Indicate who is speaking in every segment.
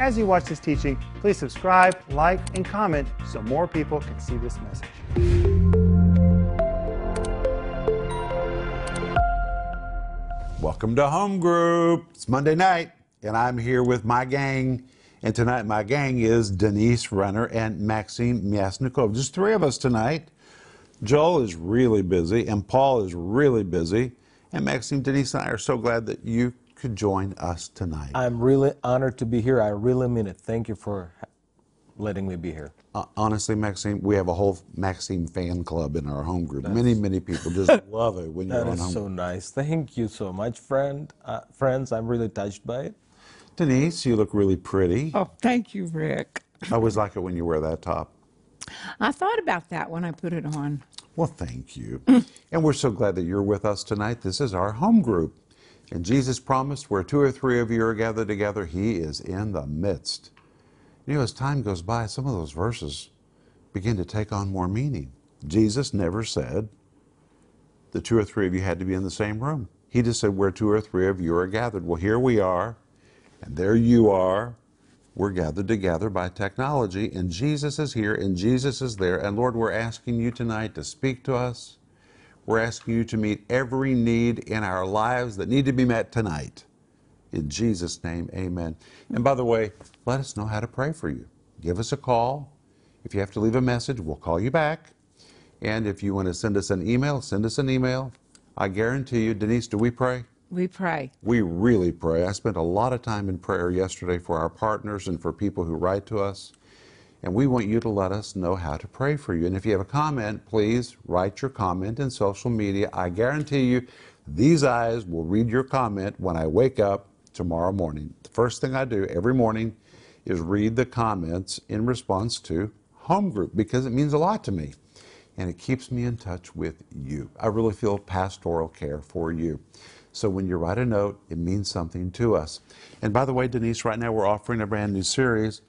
Speaker 1: As you watch this teaching, please subscribe, like, and comment so more people can see this message.
Speaker 2: Welcome to Home Group. It's Monday night, and I'm here with my gang. And tonight, my gang is Denise Renner and Maxime Myasnikov. Just three of us tonight. Joel is really busy, and Paul is really busy. And Maxime, Denise, and I are so glad that you could join us tonight.
Speaker 3: I'm really honored to be here. I really mean it. Thank you for letting me be here.
Speaker 2: Uh, honestly, Maxime, we have a whole Maxime fan club in our home group. many, many people just love it when you're on
Speaker 3: is
Speaker 2: home.
Speaker 3: so nice. Thank you so much, friend. Uh, friends, I'm really touched by it.
Speaker 2: Denise, you look really pretty.
Speaker 4: Oh, thank you, Rick.
Speaker 2: I always like it when you wear that top.
Speaker 4: I thought about that when I put it on.
Speaker 2: Well, thank you. and we're so glad that you're with us tonight. This is our home group. And Jesus promised, where two or three of you are gathered together, He is in the midst. You know, as time goes by, some of those verses begin to take on more meaning. Jesus never said the two or three of you had to be in the same room. He just said, where two or three of you are gathered. Well, here we are, and there you are. We're gathered together by technology, and Jesus is here, and Jesus is there. And Lord, we're asking you tonight to speak to us. We're asking you to meet every need in our lives that need to be met tonight. In Jesus' name, amen. And by the way, let us know how to pray for you. Give us a call. If you have to leave a message, we'll call you back. And if you want to send us an email, send us an email. I guarantee you, Denise, do we pray?
Speaker 4: We pray.
Speaker 2: We really pray. I spent a lot of time in prayer yesterday for our partners and for people who write to us. And we want you to let us know how to pray for you. And if you have a comment, please write your comment in social media. I guarantee you, these eyes will read your comment when I wake up tomorrow morning. The first thing I do every morning is read the comments in response to home group because it means a lot to me and it keeps me in touch with you. I really feel pastoral care for you. So when you write a note, it means something to us. And by the way, Denise, right now we're offering a brand new series.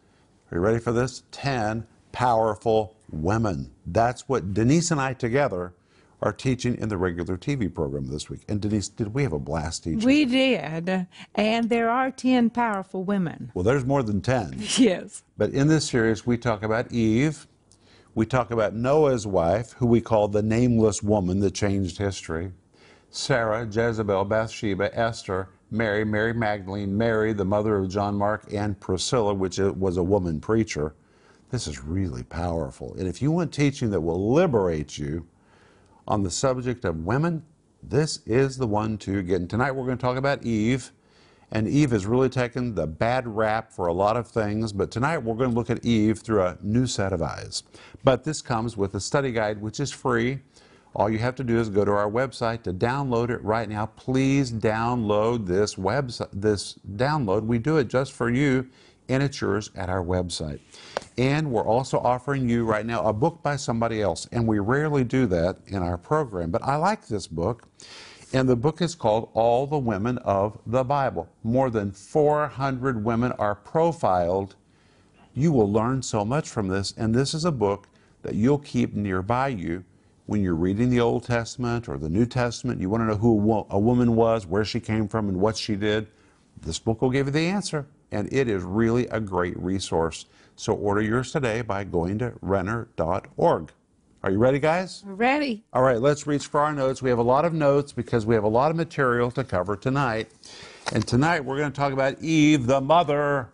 Speaker 2: Are you ready for this? 10 powerful women. That's what Denise and I together are teaching in the regular TV program this week. And Denise, did we have a blast teaching?
Speaker 4: We did. And there are 10 powerful women.
Speaker 2: well, there's more than 10.
Speaker 4: Yes.
Speaker 2: But in this series, we talk about Eve. We talk about Noah's wife, who we call the nameless woman that changed history. Sarah, Jezebel, Bathsheba, Esther, Mary, Mary Magdalene, Mary, the mother of John Mark, and Priscilla, which was a woman preacher. This is really powerful. And if you want teaching that will liberate you on the subject of women, this is the one to get. And tonight we're going to talk about Eve. And Eve has really taken the bad rap for a lot of things, but tonight we're going to look at Eve through a new set of eyes. But this comes with a study guide, which is free. All you have to do is go to our website to download it right now. Please download this website, this download. We do it just for you, and it's yours at our website. And we're also offering you right now a book by somebody else, and we rarely do that in our program. But I like this book. And the book is called All the Women of the Bible. More than 400 women are profiled. You will learn so much from this, and this is a book that you'll keep nearby you when you're reading the Old Testament or the New Testament. You want to know who a wo- a woman was, where she came from, and what she did. This book will give you the answer, and it is really a great resource. So order yours today by going to renner.org. Are you ready, guys?
Speaker 4: We're ready.
Speaker 2: All right, let's reach for our notes. We have a lot of notes because we have a lot of material to cover tonight. And tonight we're going to talk about Eve, the mother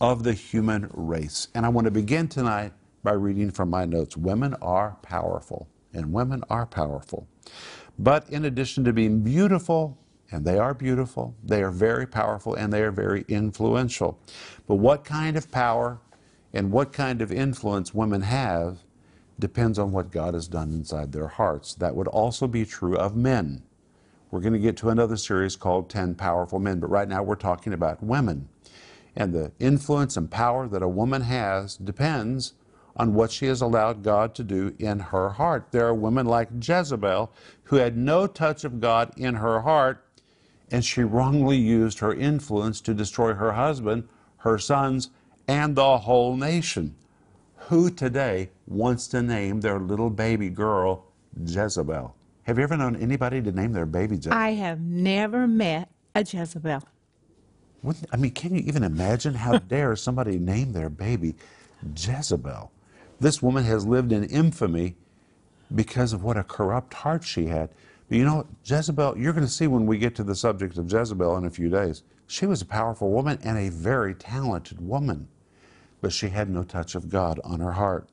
Speaker 2: of the human race. And I want to begin tonight by reading from my notes. Women are powerful, and women are powerful. But in addition to being beautiful, and they are beautiful, they are very powerful, and they are very influential. But what kind of power and what kind of influence women have depends on what God has done inside their hearts. That would also be true of men. We're going to get to another series called 10 Powerful Men, but right now we're talking about women. And the influence and power that a woman has depends on what she has allowed God to do in her heart. There are women like Jezebel who had no touch of God in her heart, and she wrongly used her influence to destroy her husband, her sons, and the whole nation. Who today wants to name their little baby girl Jezebel? Have you ever known anybody to name their baby Jezebel?
Speaker 4: I have never met a Jezebel.
Speaker 2: Wouldn't, I mean, can you even imagine how dare somebody name their baby Jezebel? This woman has lived in infamy because of what a corrupt heart she had. But you know, Jezebel, you're going to see when we get to the subject of Jezebel in a few days, she was a powerful woman and a very talented woman, but she had no touch of God on her heart.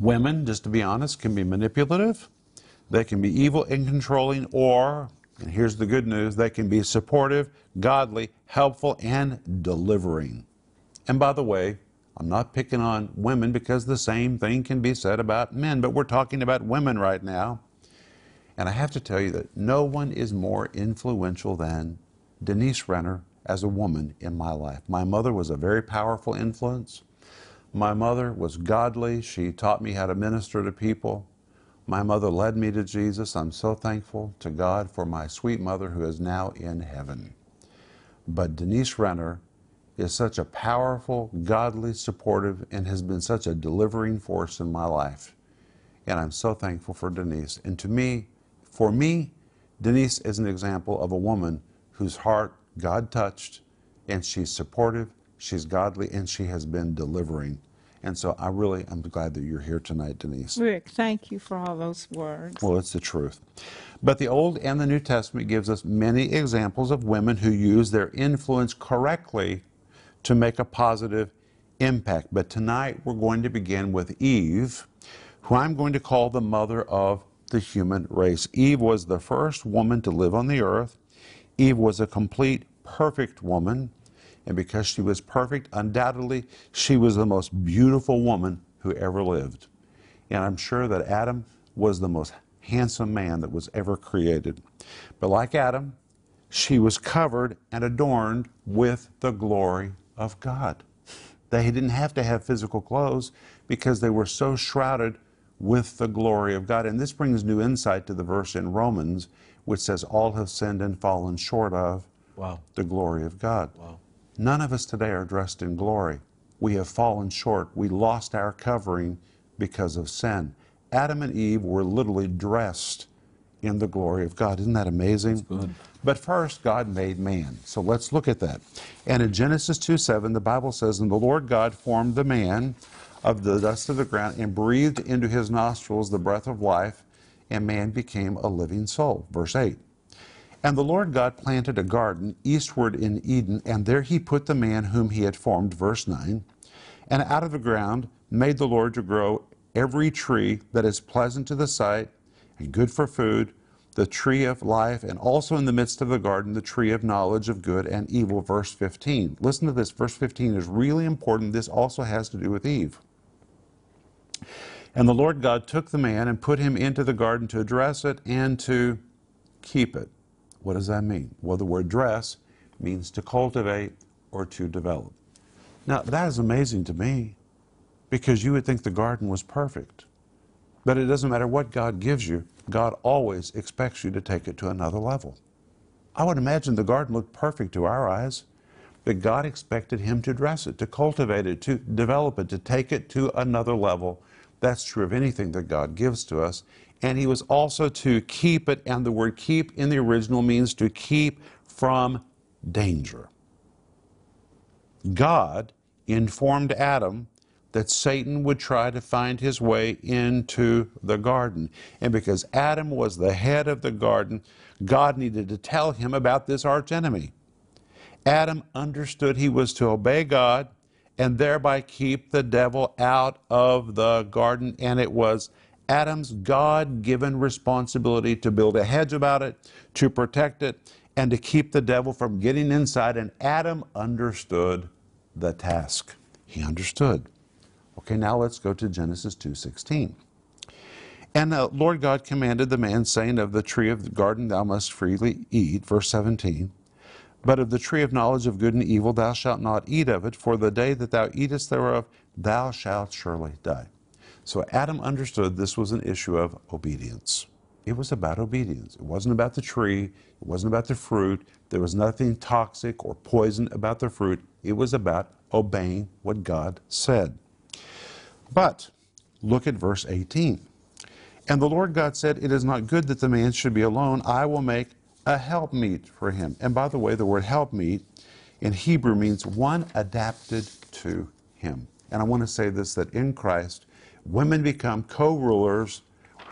Speaker 2: Women, just to be honest, can be manipulative, they can be evil and controlling, or, and here's the good news, they can be supportive, godly, helpful, and delivering. And by the way, I'm not picking on women because the same thing can be said about men, but we're talking about women right now. And I have to tell you that no one is more influential than Denise Renner as a woman in my life. My mother was a very powerful influence. My mother was godly. She taught me how to minister to people. My mother led me to Jesus. I'm so thankful to God for my sweet mother who is now in heaven. But Denise Renner is such a powerful, godly, supportive, and has been such a delivering force in my life. And I'm so thankful for Denise. And to me, for me, Denise is an example of a woman whose heart God touched, and she's supportive, she's godly, and she has been delivering. And so I really am glad that you're here tonight, Denise.
Speaker 4: Rick, thank you for all those words.
Speaker 2: Well, it's the truth. But the Old and the New Testament gives us many examples of women who use their influence correctly to make a positive impact. But tonight we're going to begin with Eve, who I'm going to call the mother of the human race. Eve was the first woman to live on the earth. Eve was a complete, perfect woman. And because she was perfect, undoubtedly, she was the most beautiful woman who ever lived. And I'm sure that Adam was the most handsome man that was ever created. But like Adam, she was covered and adorned with the glory of God. They didn't have to have physical clothes because they were so shrouded with the glory of God. And this brings new insight to the verse in Romans, which says, All have sinned and fallen short of
Speaker 3: Wow.
Speaker 2: the glory of God.
Speaker 3: Wow.
Speaker 2: None of us today are dressed in glory. We have fallen short. We lost our covering because of sin. Adam and Eve were literally dressed in the glory of God. Isn't that amazing? But first, God made man. So let's look at that. And in Genesis 2 7, the Bible says, And the Lord God formed the man of the dust of the ground and breathed into his nostrils the breath of life, and man became a living soul. Verse 8. And the Lord God planted a garden eastward in Eden, and there he put the man whom he had formed. Verse 9. And out of the ground made the Lord to grow every tree that is pleasant to the sight and good for food, the tree of life, and also in the midst of the garden, the tree of knowledge of good and evil. Verse 15. Listen to this. Verse 15 is really important. This also has to do with Eve. And the Lord God took the man and put him into the garden to dress it and to keep it. What does that mean? Well, the word dress means to cultivate or to develop. Now, that is amazing to me because you would think the garden was perfect. But it doesn't matter what God gives you, God always expects you to take it to another level. I would imagine the garden looked perfect to our eyes, but God expected him to dress it, to cultivate it, to develop it, to take it to another level. That's true of anything that God gives to us. And he was also to keep it, and the word keep in the original means to keep from danger. God informed Adam that Satan would try to find his way into the garden. And because Adam was the head of the garden, God needed to tell him about this archenemy. Adam understood he was to obey God and thereby keep the devil out of the garden. And it was Adam's God given responsibility to build a hedge about it, to protect it, and to keep the devil from getting inside. And Adam understood the task. He understood. Okay, now let's go to Genesis 2:16. And the Lord God commanded the man, saying, Of the tree of the garden thou must freely eat. Verse 17. But of the tree of knowledge of good and evil thou shalt not eat of it, for the day that thou eatest thereof thou shalt surely die. So Adam understood this was an issue of obedience. It was about obedience. It wasn't about the tree, it wasn't about the fruit. There was nothing toxic or poison about the fruit. It was about obeying what God said. But look at verse 18. And the Lord God said, It is not good that the man should be alone. I will make a helpmeet for him. And by the way, the word helpmeet in Hebrew means one adapted to him. And I want to say this that in Christ, women become co rulers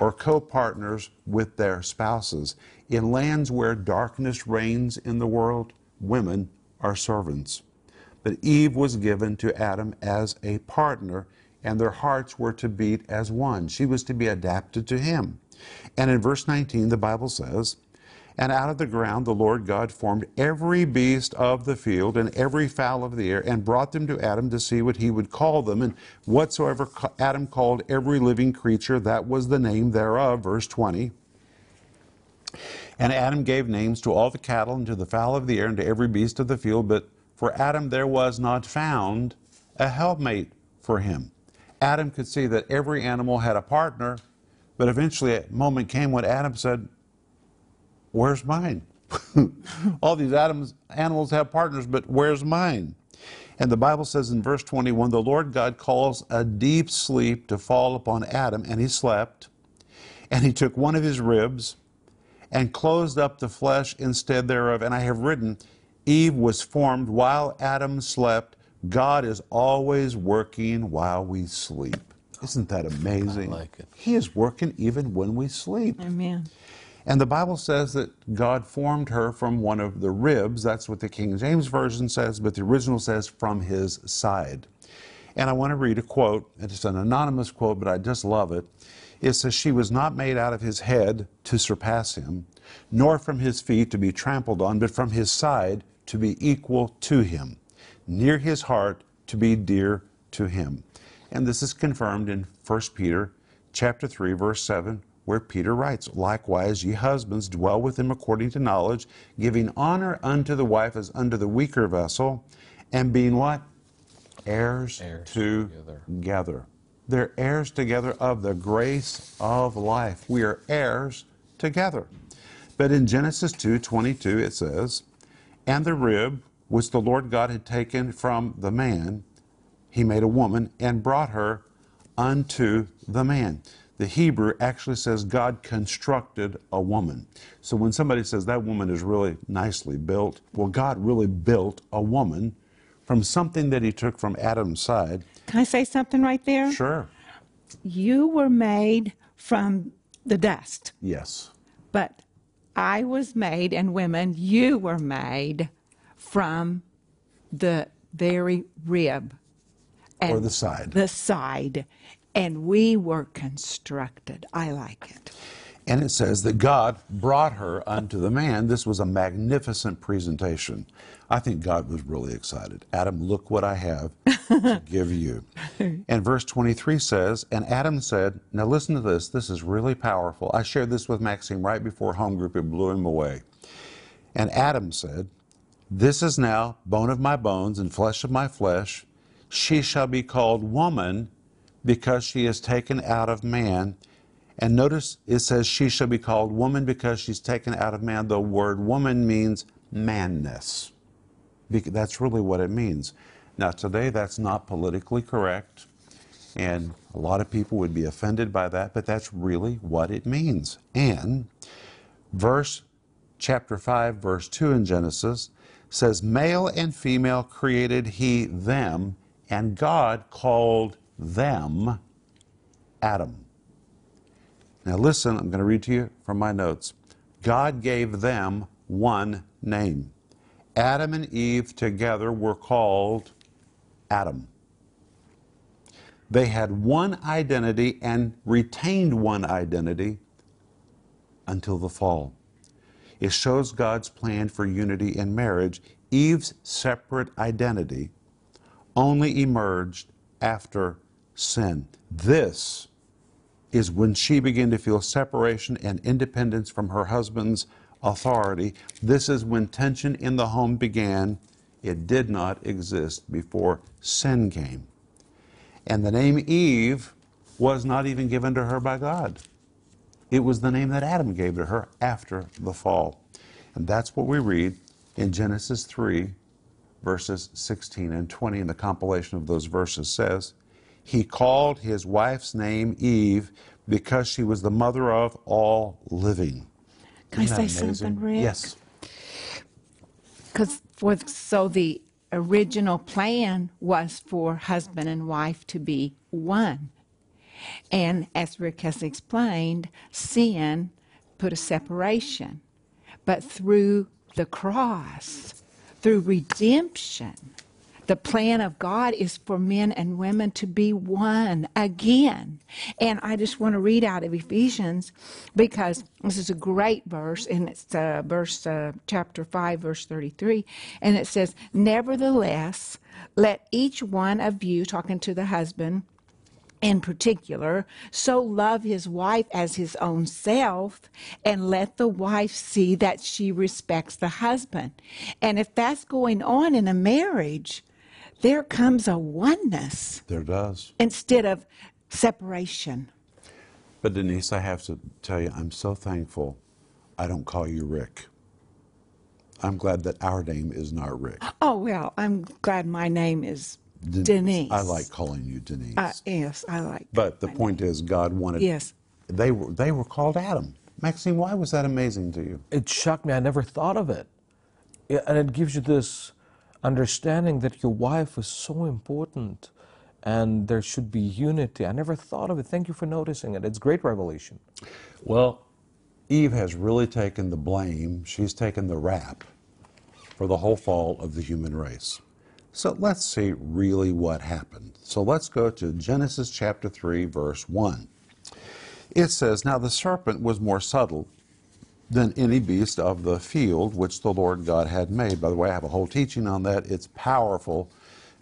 Speaker 2: or co partners with their spouses. In lands where darkness reigns in the world, women are servants. But Eve was given to Adam as a partner, and their hearts were to beat as one. She was to be adapted to him. And in verse 19, the Bible says, and out of the ground the Lord God formed every beast of the field and every fowl of the air, and brought them to Adam to see what he would call them. And whatsoever Adam called every living creature, that was the name thereof. Verse 20. And Adam gave names to all the cattle, and to the fowl of the air, and to every beast of the field. But for Adam there was not found a helpmate for him. Adam could see that every animal had a partner, but eventually a moment came when Adam said, Where's mine? All these animals have partners, but where's mine? And the Bible says in verse 21 the Lord God calls a deep sleep to fall upon Adam, and he slept. And he took one of his ribs and closed up the flesh instead thereof. And I have written, Eve was formed while Adam slept. God is always working while we sleep. Isn't that amazing?
Speaker 3: I like it.
Speaker 2: He is working even when we sleep.
Speaker 4: Amen.
Speaker 2: And the Bible says that God formed her from one of the ribs. That's what the King James Version says, but the original says from his side. And I want to read a quote. It's an anonymous quote, but I just love it. It says, She was not made out of his head to surpass him, nor from his feet to be trampled on, but from his side to be equal to him, near his heart to be dear to him. And this is confirmed in 1 Peter chapter 3, verse 7, where Peter writes, Likewise, ye husbands, dwell with him according to knowledge, giving honor unto the wife as unto the weaker vessel, and being what? Heirs,
Speaker 3: Heirs
Speaker 2: together.
Speaker 3: together.
Speaker 2: They're heirs together of the grace of life. We are heirs together. But in Genesis 2 22, it says, And the rib which the Lord God had taken from the man, he made a woman and brought her unto the man. The Hebrew actually says God constructed a woman. So when somebody says that woman is really nicely built, well, God really built a woman from something that he took from Adam's side.
Speaker 4: Can I say something right there?
Speaker 2: Sure.
Speaker 4: You were made from the dust,
Speaker 2: Yes.
Speaker 4: but I was made, and women, you were made from the very rib.
Speaker 2: Or the side.
Speaker 4: The side. And we were constructed. I like it.
Speaker 2: And it says that God brought her unto the man. This was a magnificent presentation. I think God was really excited. Adam, look what I have to give you. And verse 23 says, And Adam said, Now listen to this. This is really powerful. I shared this with Maxime right before home group. It blew him away. And Adam said, This is now bone of my bones and flesh of my flesh. She shall be called woman because she is taken out of man. And notice it says she shall be called woman because she's taken out of man. The word woman means manness. That's really what it means. Now, today that's not politically correct, and a lot of people would be offended by that, but that's really what it means. And verse chapter 5, verse 2 in Genesis says, Male and female created he them, and God called them Adam. Now, listen, I'm going to read to you from my notes. God gave them one name. Adam and Eve together were called Adam. They had one identity and retained one identity until the fall. It shows God's plan for unity in marriage. Eve's separate identity only emerged after sin. This is when she began to feel separation and independence from her husband's authority. This is when tension in the home began. It did not exist before sin came. And the name Eve was not even given to her by God. It was the name that Adam gave to her after the fall. And that's what we read in Genesis 3, verses 16 and 20. And the compilation of those verses says, He called his wife's name Eve because she was the mother of all living.
Speaker 4: Can I
Speaker 2: Isn't
Speaker 4: say
Speaker 2: amazing?
Speaker 4: something, Rick?
Speaker 3: Yes.
Speaker 4: Because for so the original plan was for husband and wife to be one, and as Rick has explained, sin put a separation, but through the cross, through redemption. The plan of God is for men and women to be one again. And I just want to read out of Ephesians because this is a great verse, and it's uh, verse uh, chapter 5, verse 33. And it says, Nevertheless, let each one of you, talking to the husband, in particular, so love his wife as his own self, and let the wife see that she respects the husband. And if that's going on in a marriage, there comes a oneness
Speaker 2: There does.
Speaker 4: instead of separation.
Speaker 2: But Denise, I have to tell you, I'm so thankful I don't call you Rick. I'm glad that our name is not Rick.
Speaker 4: Oh, well, I'm glad my name is
Speaker 2: Den-
Speaker 4: Denise.
Speaker 2: I like calling you Denise.
Speaker 4: Uh, yes, I like.
Speaker 2: but the
Speaker 4: my
Speaker 2: point is, God wanted.
Speaker 4: Yes.
Speaker 2: They were they were called Adam. Maxime, why was that amazing to you?
Speaker 3: It shocked me. I never thought of it. And it gives you this understanding that your wife is so important and there should be unity. I never thought of it. Thank you for noticing it. It's great revelation.
Speaker 2: Well, Eve has really taken the blame. She's taken the rap for the whole fall of the human race. So let's see really what happened. So let's go to Genesis chapter 3, verse 1. It says, Now the serpent was more subtle than any beast of the field which the Lord God had made. By the way, I have a whole teaching on that. It's powerful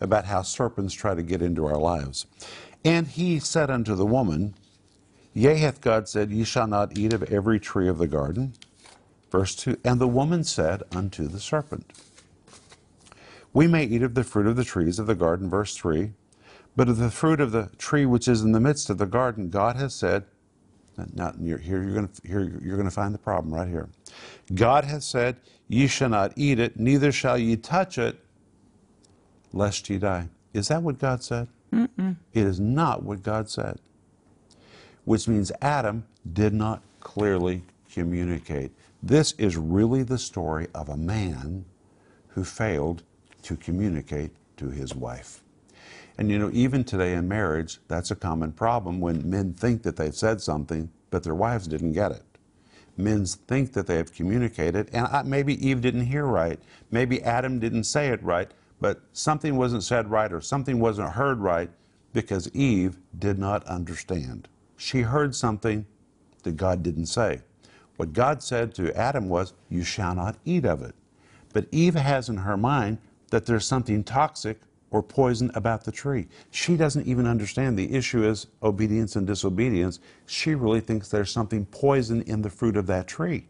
Speaker 2: about how serpents try to get into our lives. And he said unto the woman, Yea, hath God said, Ye shall not eat of every tree of the garden. Verse 2 And the woman said unto the serpent, We may eat of the fruit of the trees of the garden. Verse 3 But of the fruit of the tree which is in the midst of the garden, God has said, now, you're, here you're going to here you're going to find the problem right here. God has said, "Ye shall not eat it, neither shall ye touch it, lest ye die." Is that what God said? It is not what God said. Which means Adam did not clearly communicate. This is really the story of a man who failed to communicate to his wife. And you know, even today in marriage, that's a common problem when men think that they've said something, but their wives didn't get it. Men think that they have communicated, and uh, maybe Eve didn't hear right. Maybe Adam didn't say it right, but something wasn't said right or something wasn't heard right because Eve did not understand. She heard something that God didn't say. What God said to Adam was, You shall not eat of it. But Eve has in her mind that there's something toxic or poison about the tree. She doesn't even understand the issue is obedience and disobedience. She really thinks there's something poison in the fruit of that tree.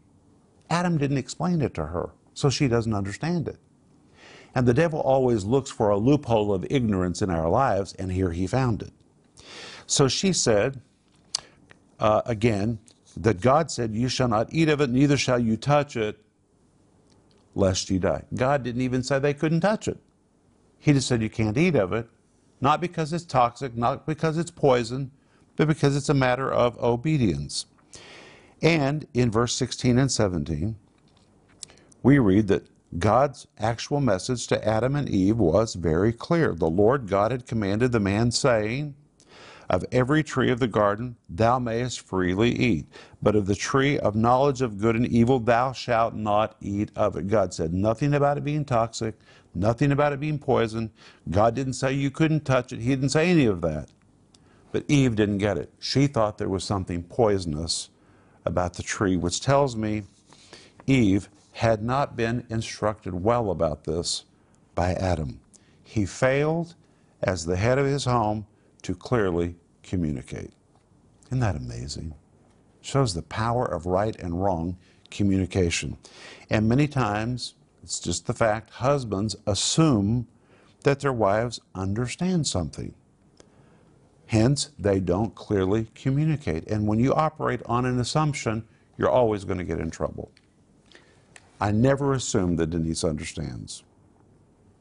Speaker 2: Adam didn't explain it to her, so she doesn't understand it. And the devil always looks for a loophole of ignorance in our lives, and here he found it. So she said, uh, again, that God said, You shall not eat of it, neither shall you touch it, lest you die. God didn't even say they couldn't touch it. He just said you can't eat of it, not because it's toxic, not because it's poison, but because it's a matter of obedience. And in verse 16 and 17, we read that God's actual message to Adam and Eve was very clear. The Lord God had commanded the man, saying, Of every tree of the garden thou mayest freely eat, but of the tree of knowledge of good and evil thou shalt not eat of it. God said nothing about it being toxic, nothing about it being poison. God didn't say you couldn't touch it, He didn't say any of that. But Eve didn't get it. She thought there was something poisonous about the tree, which tells me Eve had not been instructed well about this by Adam. He failed as the head of his home to clearly communicate. Isn't that amazing? Shows the power of right and wrong communication. And many times, it's just the fact husbands assume that their wives understand something. Hence, they don't clearly communicate. And when you operate on an assumption, you're always going to get in trouble. I never assume that Denise understands.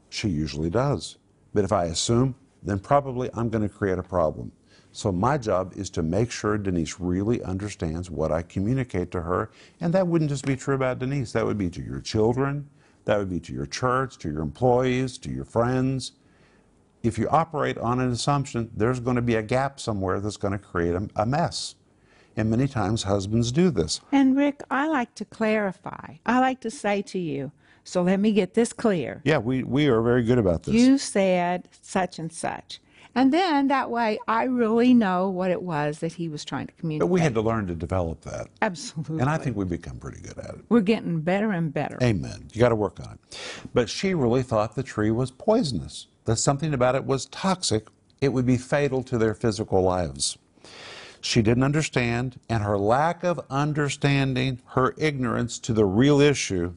Speaker 2: She usually does. But if I assume, then probably I'm going to create a problem. So my job is to make sure Denise really understands what I communicate to her. And that wouldn't just be true about Denise, that would be to your children, that would be to your church, to your employees, to your friends. If you operate on an assumption, there's going to be a gap somewhere that's going to create a, a mess. And many times husbands do this.
Speaker 4: And Rick, I like to clarify. I like to say to you, so let me get this clear.
Speaker 2: Yeah, we, we are very good about this.
Speaker 4: You said such and such. And then that way I really know what it was that he was trying to communicate.
Speaker 2: But we had to learn to develop that.
Speaker 4: Absolutely.
Speaker 2: And I think we've become pretty good at it.
Speaker 4: we're getting better and better.
Speaker 2: Amen. You got to work on it. But she really thought the tree was poisonous, that something about it was toxic. It would be fatal to their physical lives. She didn't understand, and her lack of understanding, her ignorance to the real issue,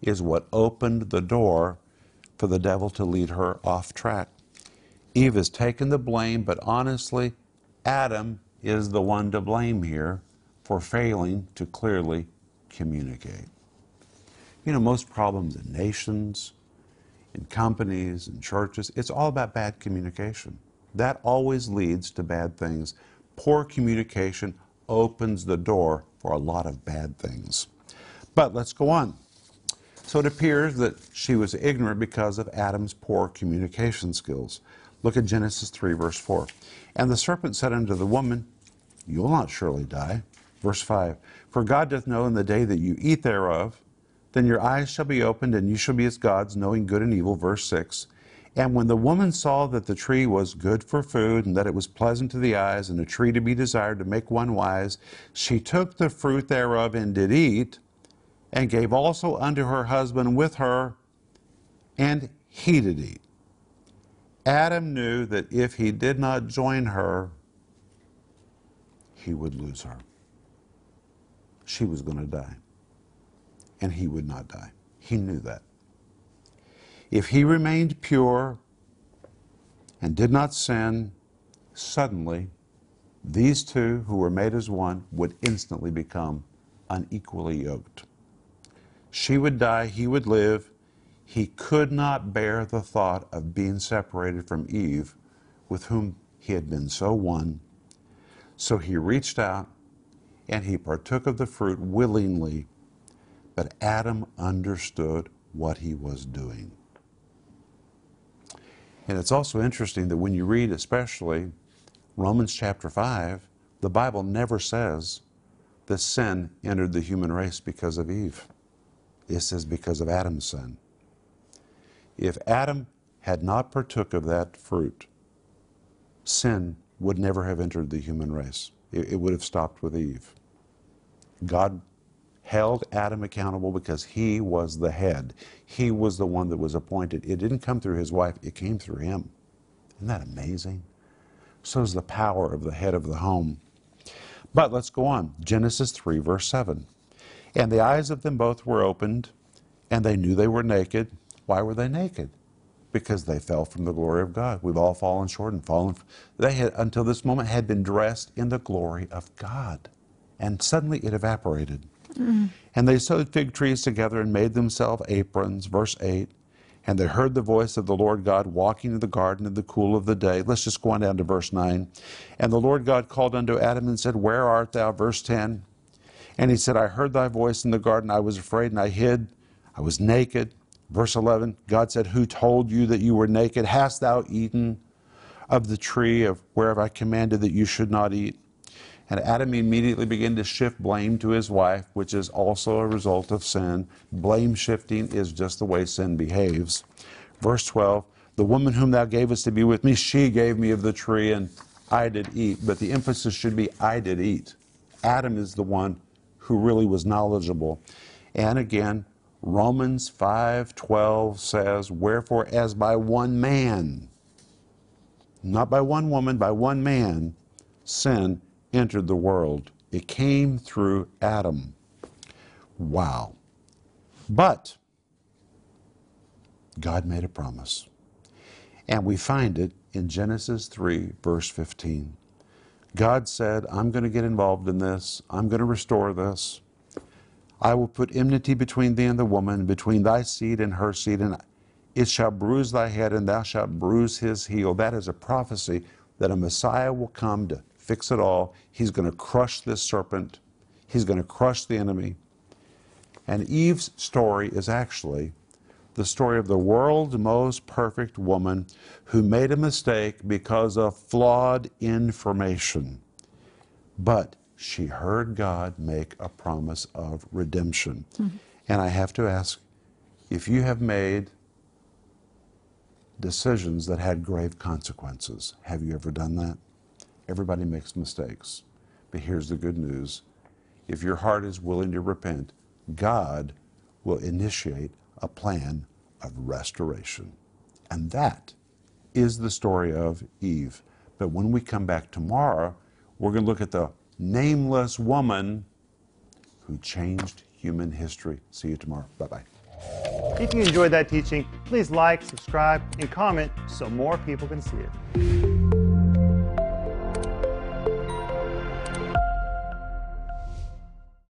Speaker 2: is what opened the door for the devil to lead her off track. Eve has taken the blame, but honestly, Adam is the one to blame here for failing to clearly communicate. You know, most problems in nations, in companies, in churches, it's all about bad communication. That always leads to bad things. Poor communication opens the door for a lot of bad things. But let's go on. So it appears that she was ignorant because of Adam's poor communication skills. Look at Genesis 3, verse 4. And the serpent said unto the woman, You'll not surely die. Verse 5 For God doth know in the day that you eat thereof, then your eyes shall be opened, and you shall be as gods, knowing good and evil. Verse 6 And when the woman saw that the tree was good for food, and that it was pleasant to the eyes, and a tree to be desired to make one wise, she took the fruit thereof and did eat, and gave also unto her husband with her, and he did eat. Adam knew that if he did not join her, he would lose her. She was going to die, and he would not die. He knew that. If he remained pure and did not sin, suddenly these two who were made as one would instantly become unequally yoked. She would die, he would live. He could not bear the thought of being separated from Eve, with whom he had been so one. So he reached out and he partook of the fruit willingly, but Adam understood what he was doing. And it's also interesting that when you read, especially Romans chapter 5, the Bible never says that sin entered the human race because of Eve. It says because of Adam's sin. If Adam had not partook of that fruit, sin would never have entered the human race. It, it would have stopped with Eve. God held Adam accountable because he was the head. He was the one that was appointed. It didn't come through his wife, it came through him. Isn't that amazing? So is the power of the head of the home. But let's go on. Genesis 3, verse 7. And the eyes of them both were opened, and they knew they were naked. Why were they naked? Because they fell from the glory of God. We've all fallen short and fallen. They had, until this moment, had been dressed in the glory of God. And suddenly it evaporated. Mm-hmm. And they sewed fig trees together and made themselves aprons. Verse 8. And they heard the voice of the Lord God walking in the garden in the cool of the day. Let's just go on down to verse 9. And the Lord God called unto Adam and said, Where art thou? Verse 10. And he said, I heard thy voice in the garden. I was afraid and I hid. I was naked. Verse 11 God said, Who told you that you were naked? Hast thou eaten of the tree of whereof I commanded that you should not eat? And Adam immediately began to shift blame to his wife, which is also a result of sin. Blame shifting is just the way sin behaves. Verse 12 The woman whom thou gavest to be with me, she gave me of the tree, and I did eat. But the emphasis should be I did eat. Adam is the one who really was knowledgeable. And again, Romans 5:12 says, "Wherefore as by one man, not by one woman, by one man, sin entered the world. It came through Adam." Wow. But God made a promise. And we find it in Genesis 3, verse 15. God said, I'm going to get involved in this. I'm going to restore this. I will put enmity between thee and the woman, between thy seed and her seed, and it shall bruise thy head, and thou shalt bruise his heel. That is a prophecy that a Messiah will come to fix it all. He's going to crush this serpent, he's going to crush the enemy. And Eve's story is actually the story of the world's most perfect woman who made a mistake because of flawed information. But she heard God make a promise of redemption. Mm-hmm. And I have to ask if you have made decisions that had grave consequences, have you ever done that? Everybody makes mistakes. But here's the good news if your heart is willing to repent, God will initiate a plan of restoration. And that is the story of Eve. But when we come back tomorrow, we're going to look at the nameless woman who changed human history. See you tomorrow. Bye bye.
Speaker 1: If you enjoyed that teaching, please like, subscribe, and comment so more people can see it.